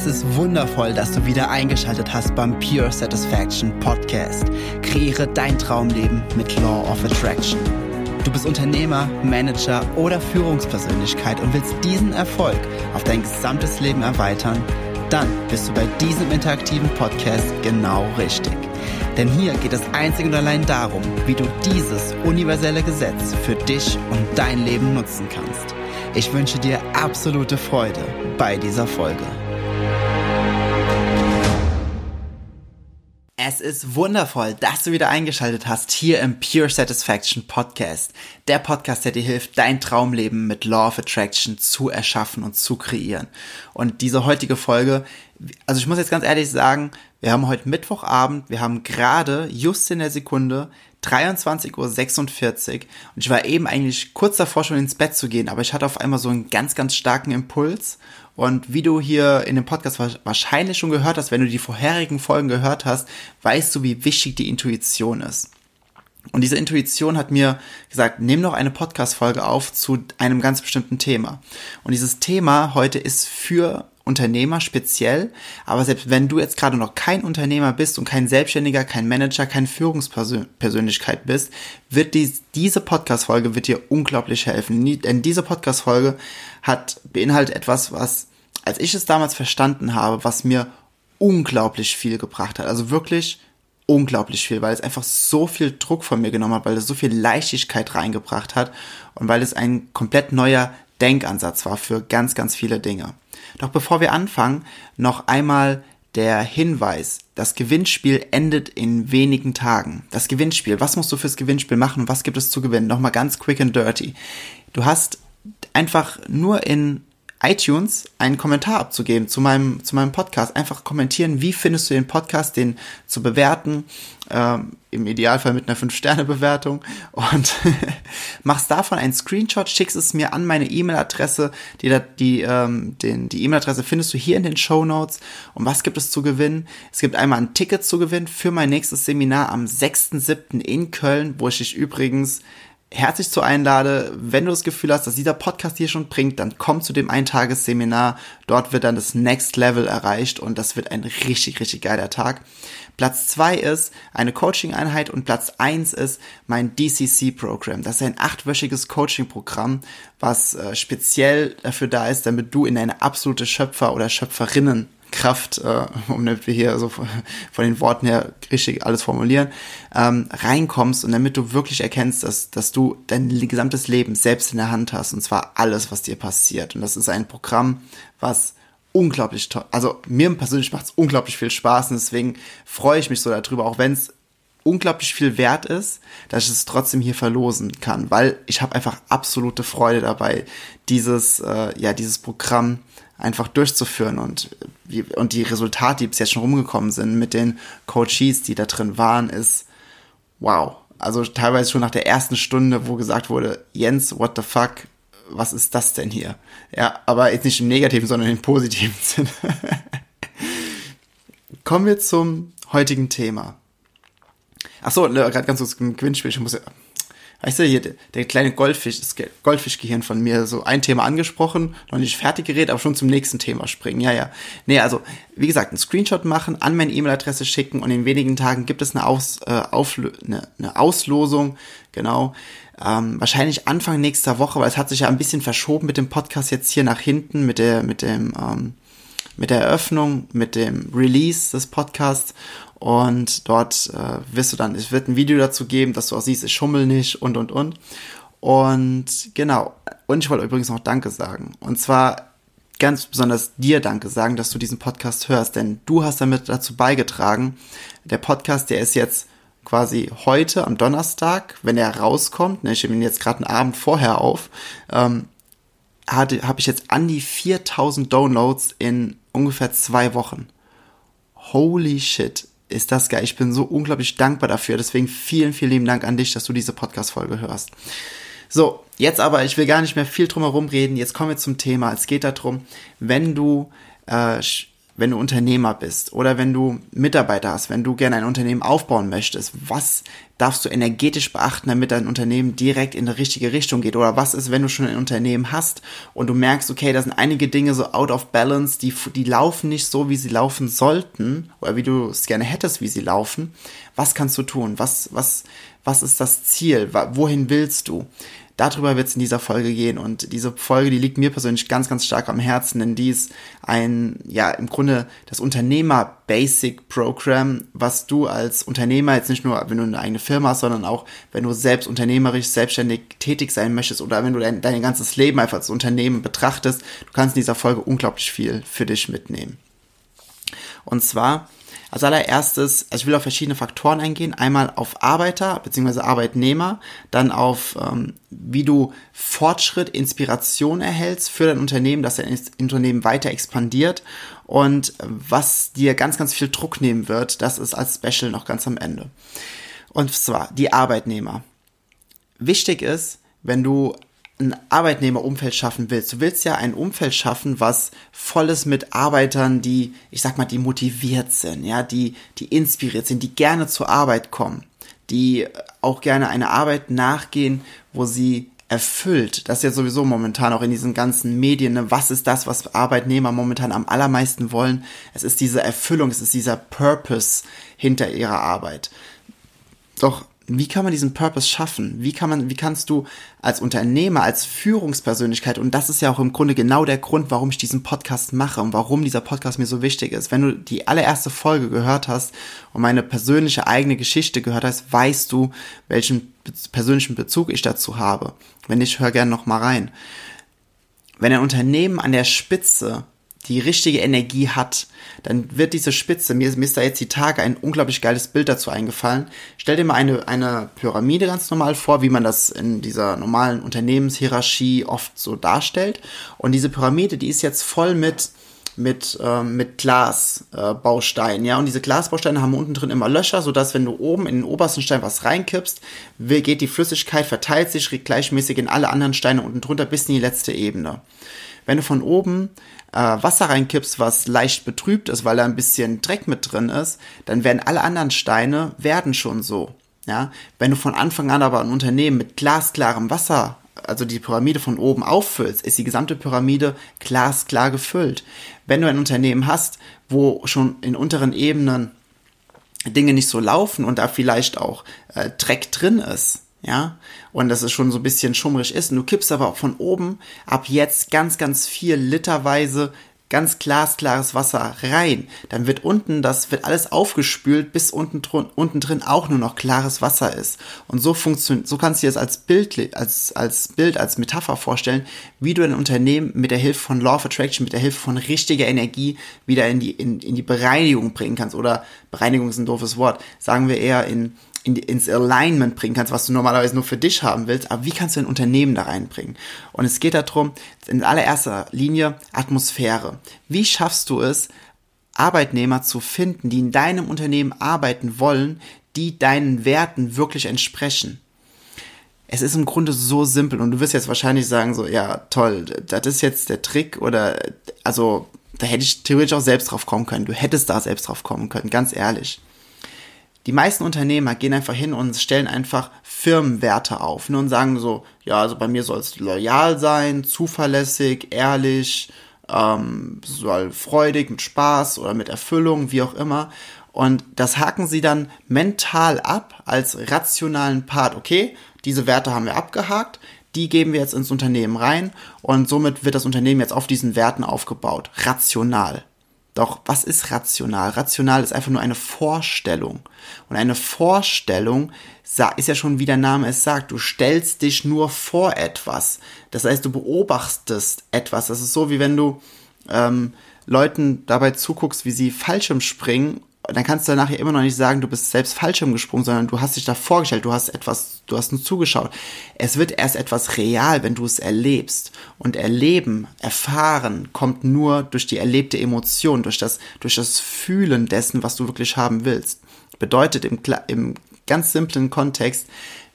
Es ist wundervoll, dass du wieder eingeschaltet hast beim Pure Satisfaction Podcast. Kreiere dein Traumleben mit Law of Attraction. Du bist Unternehmer, Manager oder Führungspersönlichkeit und willst diesen Erfolg auf dein gesamtes Leben erweitern? Dann bist du bei diesem interaktiven Podcast genau richtig. Denn hier geht es einzig und allein darum, wie du dieses universelle Gesetz für dich und dein Leben nutzen kannst. Ich wünsche dir absolute Freude bei dieser Folge. Es ist wundervoll, dass du wieder eingeschaltet hast hier im Pure Satisfaction Podcast. Der Podcast, der dir hilft, dein Traumleben mit Law of Attraction zu erschaffen und zu kreieren. Und diese heutige Folge, also ich muss jetzt ganz ehrlich sagen, wir haben heute Mittwochabend, wir haben gerade just in der Sekunde 23.46 Uhr und ich war eben eigentlich kurz davor schon ins Bett zu gehen, aber ich hatte auf einmal so einen ganz, ganz starken Impuls und wie du hier in dem Podcast wahrscheinlich schon gehört hast, wenn du die vorherigen Folgen gehört hast, weißt du, wie wichtig die Intuition ist. Und diese Intuition hat mir gesagt, nimm noch eine Podcast-Folge auf zu einem ganz bestimmten Thema. Und dieses Thema heute ist für Unternehmer speziell, aber selbst wenn du jetzt gerade noch kein Unternehmer bist und kein Selbstständiger, kein Manager, keine Führungspersönlichkeit bist, wird dies, diese Podcast-Folge dir unglaublich helfen. Denn diese Podcast-Folge hat beinhaltet etwas, was, als ich es damals verstanden habe, was mir unglaublich viel gebracht hat. Also wirklich unglaublich viel, weil es einfach so viel Druck von mir genommen hat, weil es so viel Leichtigkeit reingebracht hat und weil es ein komplett neuer Denkansatz war für ganz, ganz viele Dinge. Doch bevor wir anfangen, noch einmal der Hinweis, das Gewinnspiel endet in wenigen Tagen. Das Gewinnspiel, was musst du fürs Gewinnspiel machen was gibt es zu gewinnen? Nochmal ganz quick and dirty. Du hast einfach nur in iTunes einen Kommentar abzugeben zu meinem, zu meinem Podcast. Einfach kommentieren, wie findest du den Podcast, den zu bewerten, ähm, im Idealfall mit einer 5-Sterne-Bewertung und machst davon einen Screenshot, schickst es mir an meine E-Mail-Adresse, die, die, ähm, den, die E-Mail-Adresse findest du hier in den Show Notes. Und was gibt es zu gewinnen? Es gibt einmal ein Ticket zu gewinnen für mein nächstes Seminar am 6.7. in Köln, wo ich dich übrigens herzlich zu einlade, wenn du das Gefühl hast, dass dieser Podcast hier schon bringt, dann komm zu dem Eintagesseminar. Dort wird dann das Next Level erreicht und das wird ein richtig, richtig geiler Tag. Platz zwei ist eine Coaching-Einheit und Platz eins ist mein DCC-Programm. Das ist ein achtwöchiges Coaching-Programm, was äh, speziell dafür da ist, damit du in eine absolute Schöpfer- oder Schöpferinnen Kraft, äh, um damit wir hier so von den Worten her richtig alles formulieren, ähm, reinkommst und damit du wirklich erkennst, dass, dass du dein gesamtes Leben selbst in der Hand hast und zwar alles, was dir passiert. Und das ist ein Programm, was unglaublich toll, also mir persönlich macht es unglaublich viel Spaß und deswegen freue ich mich so darüber, auch wenn es unglaublich viel wert ist, dass ich es trotzdem hier verlosen kann, weil ich habe einfach absolute Freude dabei, dieses, äh, ja, dieses Programm einfach durchzuführen und, und die Resultate, die bis jetzt schon rumgekommen sind mit den Coaches, die da drin waren, ist wow. Also teilweise schon nach der ersten Stunde, wo gesagt wurde, Jens, what the fuck, was ist das denn hier? Ja, aber jetzt nicht im negativen, sondern im positiven Sinne. Kommen wir zum heutigen Thema. Ach so, ne, gerade ganz kurz im Gewinnspiel. Ich muss ja, weißt du, hier, der, kleine Goldfisch, das Goldfischgehirn von mir, so ein Thema angesprochen, noch nicht fertig geredet, aber schon zum nächsten Thema springen. Ja, ja. Nee, also, wie gesagt, einen Screenshot machen, an meine E-Mail-Adresse schicken und in wenigen Tagen gibt es eine, Aus, äh, Auflö eine, eine Auslosung, genau. Ähm, wahrscheinlich Anfang nächster Woche, weil es hat sich ja ein bisschen verschoben mit dem Podcast jetzt hier nach hinten, mit der, mit dem, ähm, mit der Eröffnung, mit dem Release des Podcasts und dort äh, wirst du dann, es wird ein Video dazu geben, dass du auch siehst, ich schummel nicht und und und. Und genau. Und ich wollte übrigens noch Danke sagen. Und zwar ganz besonders dir Danke sagen, dass du diesen Podcast hörst, denn du hast damit dazu beigetragen. Der Podcast, der ist jetzt quasi heute am Donnerstag, wenn er rauskommt, ne, ich nehme ihn jetzt gerade einen Abend vorher auf, ähm, habe ich jetzt an die 4000 Downloads in ungefähr zwei Wochen. Holy shit ist das geil. Ich bin so unglaublich dankbar dafür. Deswegen vielen, vielen lieben Dank an dich, dass du diese Podcast-Folge hörst. So, jetzt aber, ich will gar nicht mehr viel drum herum reden. Jetzt kommen wir zum Thema. Es geht darum, wenn du, äh, wenn du Unternehmer bist oder wenn du Mitarbeiter hast, wenn du gerne ein Unternehmen aufbauen möchtest, was darfst du energetisch beachten, damit dein Unternehmen direkt in die richtige Richtung geht? Oder was ist, wenn du schon ein Unternehmen hast und du merkst, okay, da sind einige Dinge so out of balance, die, die laufen nicht so, wie sie laufen sollten oder wie du es gerne hättest, wie sie laufen. Was kannst du tun? Was, was, was ist das Ziel? Wohin willst du? Darüber wird es in dieser Folge gehen und diese Folge, die liegt mir persönlich ganz, ganz stark am Herzen, denn die ist ein, ja, im Grunde das Unternehmer Basic Program, was du als Unternehmer jetzt nicht nur, wenn du eine eigene Firma hast, sondern auch, wenn du selbst unternehmerisch, selbstständig tätig sein möchtest oder wenn du dein, dein ganzes Leben einfach als Unternehmen betrachtest, du kannst in dieser Folge unglaublich viel für dich mitnehmen. Und zwar, als allererstes, also ich will auf verschiedene Faktoren eingehen. Einmal auf Arbeiter bzw. Arbeitnehmer, dann auf, ähm, wie du Fortschritt, Inspiration erhältst für dein Unternehmen, dass dein Unternehmen weiter expandiert und was dir ganz, ganz viel Druck nehmen wird. Das ist als Special noch ganz am Ende. Und zwar die Arbeitnehmer. Wichtig ist, wenn du ein Arbeitnehmerumfeld schaffen willst. Du willst ja ein Umfeld schaffen, was voll ist mit Arbeitern, die, ich sag mal, die motiviert sind, ja, die, die inspiriert sind, die gerne zur Arbeit kommen, die auch gerne eine Arbeit nachgehen, wo sie erfüllt. Das ist ja sowieso momentan auch in diesen ganzen Medien. Ne? Was ist das, was Arbeitnehmer momentan am allermeisten wollen? Es ist diese Erfüllung, es ist dieser Purpose hinter ihrer Arbeit. Doch wie kann man diesen Purpose schaffen? Wie kann man, wie kannst du als Unternehmer, als Führungspersönlichkeit, und das ist ja auch im Grunde genau der Grund, warum ich diesen Podcast mache und warum dieser Podcast mir so wichtig ist. Wenn du die allererste Folge gehört hast und meine persönliche eigene Geschichte gehört hast, weißt du, welchen persönlichen Bezug ich dazu habe. Wenn nicht, hör gerne noch mal rein. Wenn ein Unternehmen an der Spitze die richtige Energie hat, dann wird diese Spitze, mir, mir ist da jetzt die Tage ein unglaublich geiles Bild dazu eingefallen. Stell dir mal eine, eine Pyramide ganz normal vor, wie man das in dieser normalen Unternehmenshierarchie oft so darstellt. Und diese Pyramide, die ist jetzt voll mit mit, äh, mit Glasbausteinen, äh, ja, und diese Glasbausteine haben unten drin immer Löcher, sodass wenn du oben in den obersten Stein was reinkippst, geht die Flüssigkeit, verteilt sich gleichmäßig in alle anderen Steine unten drunter bis in die letzte Ebene. Wenn du von oben äh, Wasser reinkippst, was leicht betrübt ist, weil da ein bisschen Dreck mit drin ist, dann werden alle anderen Steine werden schon so. Ja, wenn du von Anfang an aber ein Unternehmen mit glasklarem Wasser, also die Pyramide von oben auffüllst, ist die gesamte Pyramide glasklar gefüllt. Wenn du ein Unternehmen hast, wo schon in unteren Ebenen Dinge nicht so laufen und da vielleicht auch äh, Dreck drin ist, ja, und dass es schon so ein bisschen schummrig ist. Und du kippst aber auch von oben ab jetzt ganz, ganz viel literweise ganz glasklares Wasser rein. Dann wird unten, das wird alles aufgespült, bis unten, unten drin auch nur noch klares Wasser ist. Und so funktioniert, so kannst du dir das als Bild, als, als Bild, als Metapher vorstellen, wie du ein Unternehmen mit der Hilfe von Law of Attraction, mit der Hilfe von richtiger Energie wieder in die, in, in die Bereinigung bringen kannst. Oder Bereinigung ist ein doofes Wort. Sagen wir eher in, in, ins Alignment bringen kannst, was du normalerweise nur für dich haben willst, aber wie kannst du ein Unternehmen da reinbringen? Und es geht darum, in allererster Linie Atmosphäre. Wie schaffst du es, Arbeitnehmer zu finden, die in deinem Unternehmen arbeiten wollen, die deinen Werten wirklich entsprechen? Es ist im Grunde so simpel und du wirst jetzt wahrscheinlich sagen so, ja, toll, das ist jetzt der Trick oder, also, da hätte ich theoretisch auch selbst drauf kommen können. Du hättest da selbst drauf kommen können, ganz ehrlich. Die meisten Unternehmer gehen einfach hin und stellen einfach Firmenwerte auf ne, und sagen so, ja, also bei mir soll es loyal sein, zuverlässig, ehrlich, ähm, soll freudig, mit Spaß oder mit Erfüllung, wie auch immer. Und das haken sie dann mental ab als rationalen Part. Okay, diese Werte haben wir abgehakt, die geben wir jetzt ins Unternehmen rein und somit wird das Unternehmen jetzt auf diesen Werten aufgebaut. Rational. Doch was ist rational? Rational ist einfach nur eine Vorstellung. Und eine Vorstellung ist ja schon, wie der Name es sagt, du stellst dich nur vor etwas. Das heißt, du beobachtest etwas. Das ist so, wie wenn du ähm, Leuten dabei zuguckst, wie sie Fallschirm springen dann kannst du nachher immer noch nicht sagen, du bist selbst Fallschirm gesprungen, sondern du hast dich da vorgestellt, du hast etwas, du hast nur zugeschaut. Es wird erst etwas real, wenn du es erlebst. Und erleben, erfahren kommt nur durch die erlebte Emotion, durch das, durch das Fühlen dessen, was du wirklich haben willst. Bedeutet im, im ganz simplen Kontext,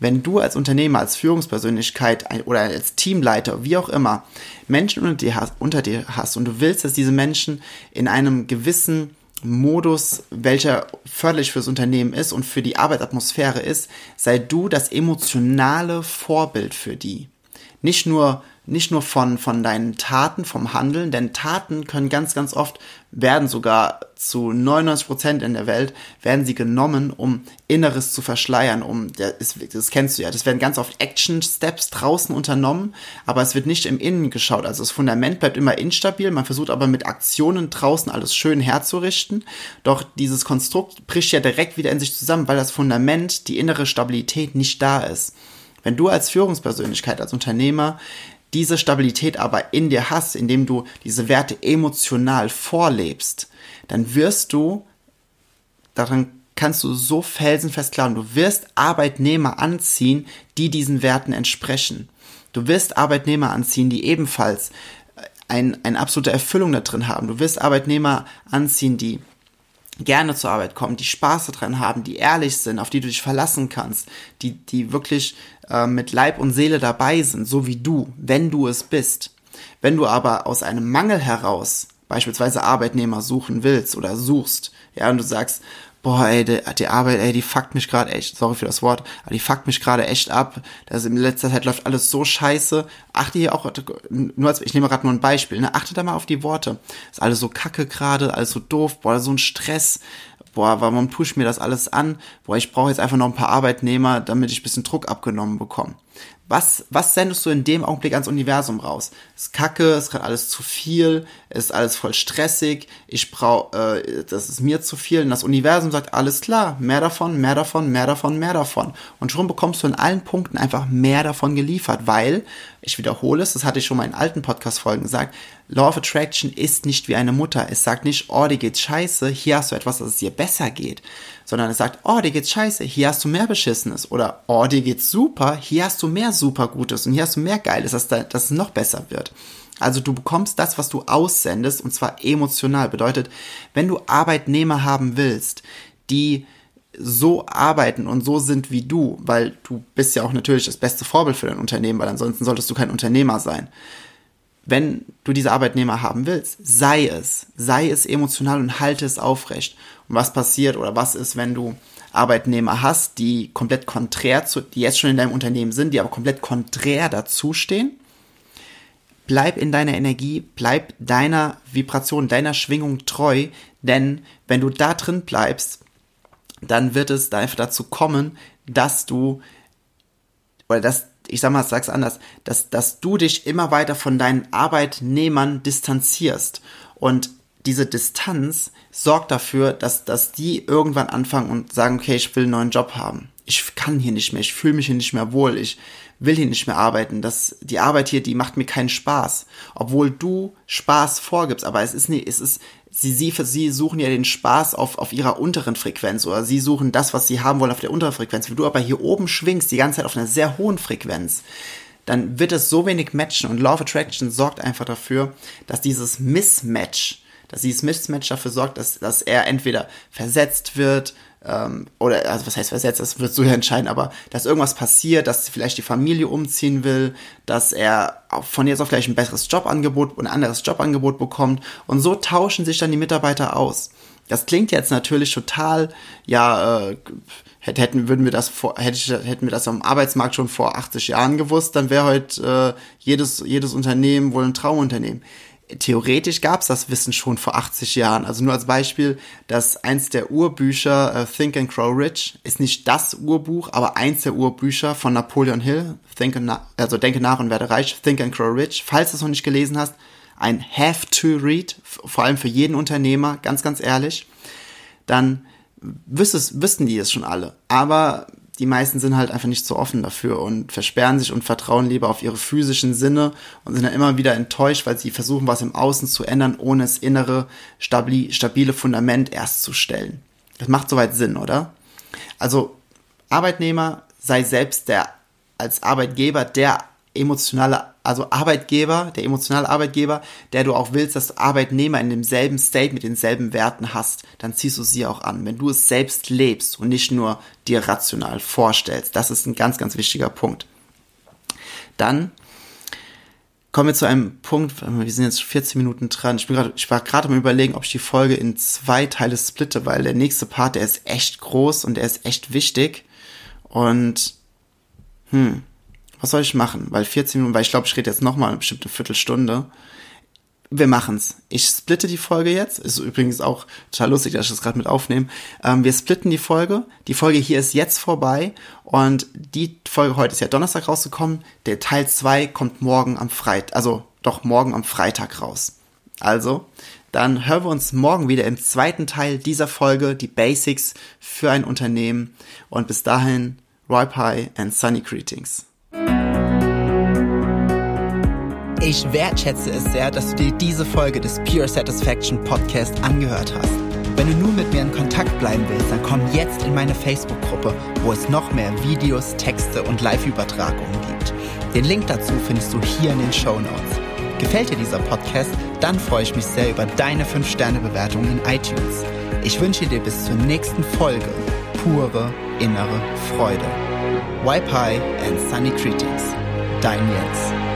wenn du als Unternehmer, als Führungspersönlichkeit oder als Teamleiter, wie auch immer, Menschen unter dir hast, unter dir hast und du willst, dass diese Menschen in einem gewissen Modus, welcher förderlich fürs Unternehmen ist und für die Arbeitsatmosphäre ist, sei du das emotionale Vorbild für die. Nicht nur nicht nur von, von deinen Taten, vom Handeln, denn Taten können ganz, ganz oft, werden sogar zu 99 Prozent in der Welt, werden sie genommen, um Inneres zu verschleiern, um, das, das kennst du ja, das werden ganz oft Action-Steps draußen unternommen, aber es wird nicht im Innen geschaut, also das Fundament bleibt immer instabil, man versucht aber mit Aktionen draußen alles schön herzurichten, doch dieses Konstrukt bricht ja direkt wieder in sich zusammen, weil das Fundament, die innere Stabilität nicht da ist. Wenn du als Führungspersönlichkeit, als Unternehmer diese Stabilität aber in dir hast, indem du diese Werte emotional vorlebst, dann wirst du, daran kannst du so felsenfest glauben, du wirst Arbeitnehmer anziehen, die diesen Werten entsprechen. Du wirst Arbeitnehmer anziehen, die ebenfalls ein, eine absolute Erfüllung da drin haben. Du wirst Arbeitnehmer anziehen, die gerne zur Arbeit kommen, die Spaß daran haben, die ehrlich sind, auf die du dich verlassen kannst, die, die wirklich äh, mit Leib und Seele dabei sind, so wie du, wenn du es bist. Wenn du aber aus einem Mangel heraus beispielsweise Arbeitnehmer suchen willst oder suchst, ja, und du sagst, boah, ey, die, die Arbeit, ey, die fuckt mich gerade echt, sorry für das Wort, aber die fuckt mich gerade echt ab. Das in letzter Zeit läuft alles so scheiße. Achte hier auch, nur als, ich nehme gerade nur ein Beispiel, ne, achte da mal auf die Worte. Ist alles so kacke gerade, alles so doof, boah, so ein Stress. Boah, warum pusht mir das alles an? Boah, ich brauche jetzt einfach noch ein paar Arbeitnehmer, damit ich bisschen Druck abgenommen bekomme was, was sendest du in dem Augenblick ans Universum raus? ist kacke, ist gerade alles zu viel, ist alles voll stressig, ich brauche, äh, das ist mir zu viel. Und das Universum sagt, alles klar, mehr davon, mehr davon, mehr davon, mehr davon. Und schon bekommst du in allen Punkten einfach mehr davon geliefert, weil, ich wiederhole es, das hatte ich schon mal in alten Podcast-Folgen gesagt, Law of Attraction ist nicht wie eine Mutter. Es sagt nicht, oh, dir geht's scheiße, hier hast du etwas, dass es dir besser geht. Sondern es sagt, oh, dir geht's scheiße, hier hast du mehr Beschissenes. Oder, oh, dir geht's super, hier hast du mehr super Gutes und hier hast du mehr Geiles, dass, da, dass es noch besser wird. Also du bekommst das, was du aussendest, und zwar emotional. Bedeutet, wenn du Arbeitnehmer haben willst, die so arbeiten und so sind wie du, weil du bist ja auch natürlich das beste Vorbild für dein Unternehmen, weil ansonsten solltest du kein Unternehmer sein wenn du diese Arbeitnehmer haben willst, sei es, sei es emotional und halte es aufrecht. Und was passiert oder was ist, wenn du Arbeitnehmer hast, die komplett konträr zu, die jetzt schon in deinem Unternehmen sind, die aber komplett konträr dazustehen? Bleib in deiner Energie, bleib deiner Vibration, deiner Schwingung treu, denn wenn du da drin bleibst, dann wird es einfach dazu kommen, dass du oder dass ich sag mal, sag's anders, dass, dass du dich immer weiter von deinen Arbeitnehmern distanzierst. Und diese Distanz sorgt dafür, dass, dass die irgendwann anfangen und sagen, okay, ich will einen neuen Job haben. Ich kann hier nicht mehr, ich fühle mich hier nicht mehr wohl, ich will hier nicht mehr arbeiten. Das, die Arbeit hier, die macht mir keinen Spaß. Obwohl du Spaß vorgibst, aber es ist nicht, es ist, sie, sie, sie suchen ja den Spaß auf, auf ihrer unteren Frequenz oder sie suchen das, was sie haben wollen auf der unteren Frequenz. Wenn du aber hier oben schwingst, die ganze Zeit auf einer sehr hohen Frequenz, dann wird es so wenig matchen und Law of Attraction sorgt einfach dafür, dass dieses Mismatch, dass dieses Mismatch dafür sorgt, dass, dass er entweder versetzt wird, ähm, oder also was heißt versetzt, das wird so entscheiden, aber dass irgendwas passiert, dass vielleicht die Familie umziehen will, dass er von jetzt auf gleich ein besseres Jobangebot und ein anderes Jobangebot bekommt und so tauschen sich dann die Mitarbeiter aus. Das klingt jetzt natürlich total, ja, äh, hätten würden wir das vor, hätte, hätten wir das am Arbeitsmarkt schon vor 80 Jahren gewusst, dann wäre heute äh, jedes jedes Unternehmen wohl ein Traumunternehmen theoretisch gab es das Wissen schon vor 80 Jahren. Also nur als Beispiel, dass eins der Urbücher, äh, Think and Grow Rich, ist nicht das Urbuch, aber eins der Urbücher von Napoleon Hill, Think and also Denke nach und werde reich, Think and Grow Rich. Falls du es noch nicht gelesen hast, ein Have to Read, vor allem für jeden Unternehmer, ganz, ganz ehrlich, dann wüsstest, wüssten die es schon alle. Aber die meisten sind halt einfach nicht so offen dafür und versperren sich und vertrauen lieber auf ihre physischen Sinne und sind dann immer wieder enttäuscht, weil sie versuchen, was im Außen zu ändern, ohne das innere, stabile Fundament erst zu stellen. Das macht soweit Sinn, oder? Also, Arbeitnehmer sei selbst der, als Arbeitgeber der emotionale also Arbeitgeber, der emotionale Arbeitgeber, der du auch willst, dass Arbeitnehmer in demselben State mit denselben Werten hast, dann ziehst du sie auch an. Wenn du es selbst lebst und nicht nur dir rational vorstellst, das ist ein ganz, ganz wichtiger Punkt. Dann kommen wir zu einem Punkt, wir sind jetzt 14 Minuten dran. Ich, bin grad, ich war gerade am überlegen, ob ich die Folge in zwei Teile splitte, weil der nächste Part, der ist echt groß und der ist echt wichtig. Und hm, was soll ich machen? Weil 14 Minuten, weil ich glaube, ich rede jetzt nochmal eine bestimmte Viertelstunde. Wir machen's. Ich splitte die Folge jetzt. Ist übrigens auch total lustig, dass ich das gerade mit aufnehme. Ähm, wir splitten die Folge. Die Folge hier ist jetzt vorbei. Und die Folge heute ist ja Donnerstag rausgekommen. Der Teil 2 kommt morgen am Freitag, also doch morgen am Freitag raus. Also, dann hören wir uns morgen wieder im zweiten Teil dieser Folge, die Basics für ein Unternehmen. Und bis dahin, Roy Pie and Sunny Greetings. Ich wertschätze es sehr, dass du dir diese Folge des Pure Satisfaction Podcast angehört hast. Wenn du nun mit mir in Kontakt bleiben willst, dann komm jetzt in meine Facebook-Gruppe, wo es noch mehr Videos, Texte und Live-Übertragungen gibt. Den Link dazu findest du hier in den Show Notes. Gefällt dir dieser Podcast? Dann freue ich mich sehr über deine 5-Sterne-Bewertung in iTunes. Ich wünsche dir bis zur nächsten Folge pure innere Freude. Wi-Fi and Sunny Greetings. Dein.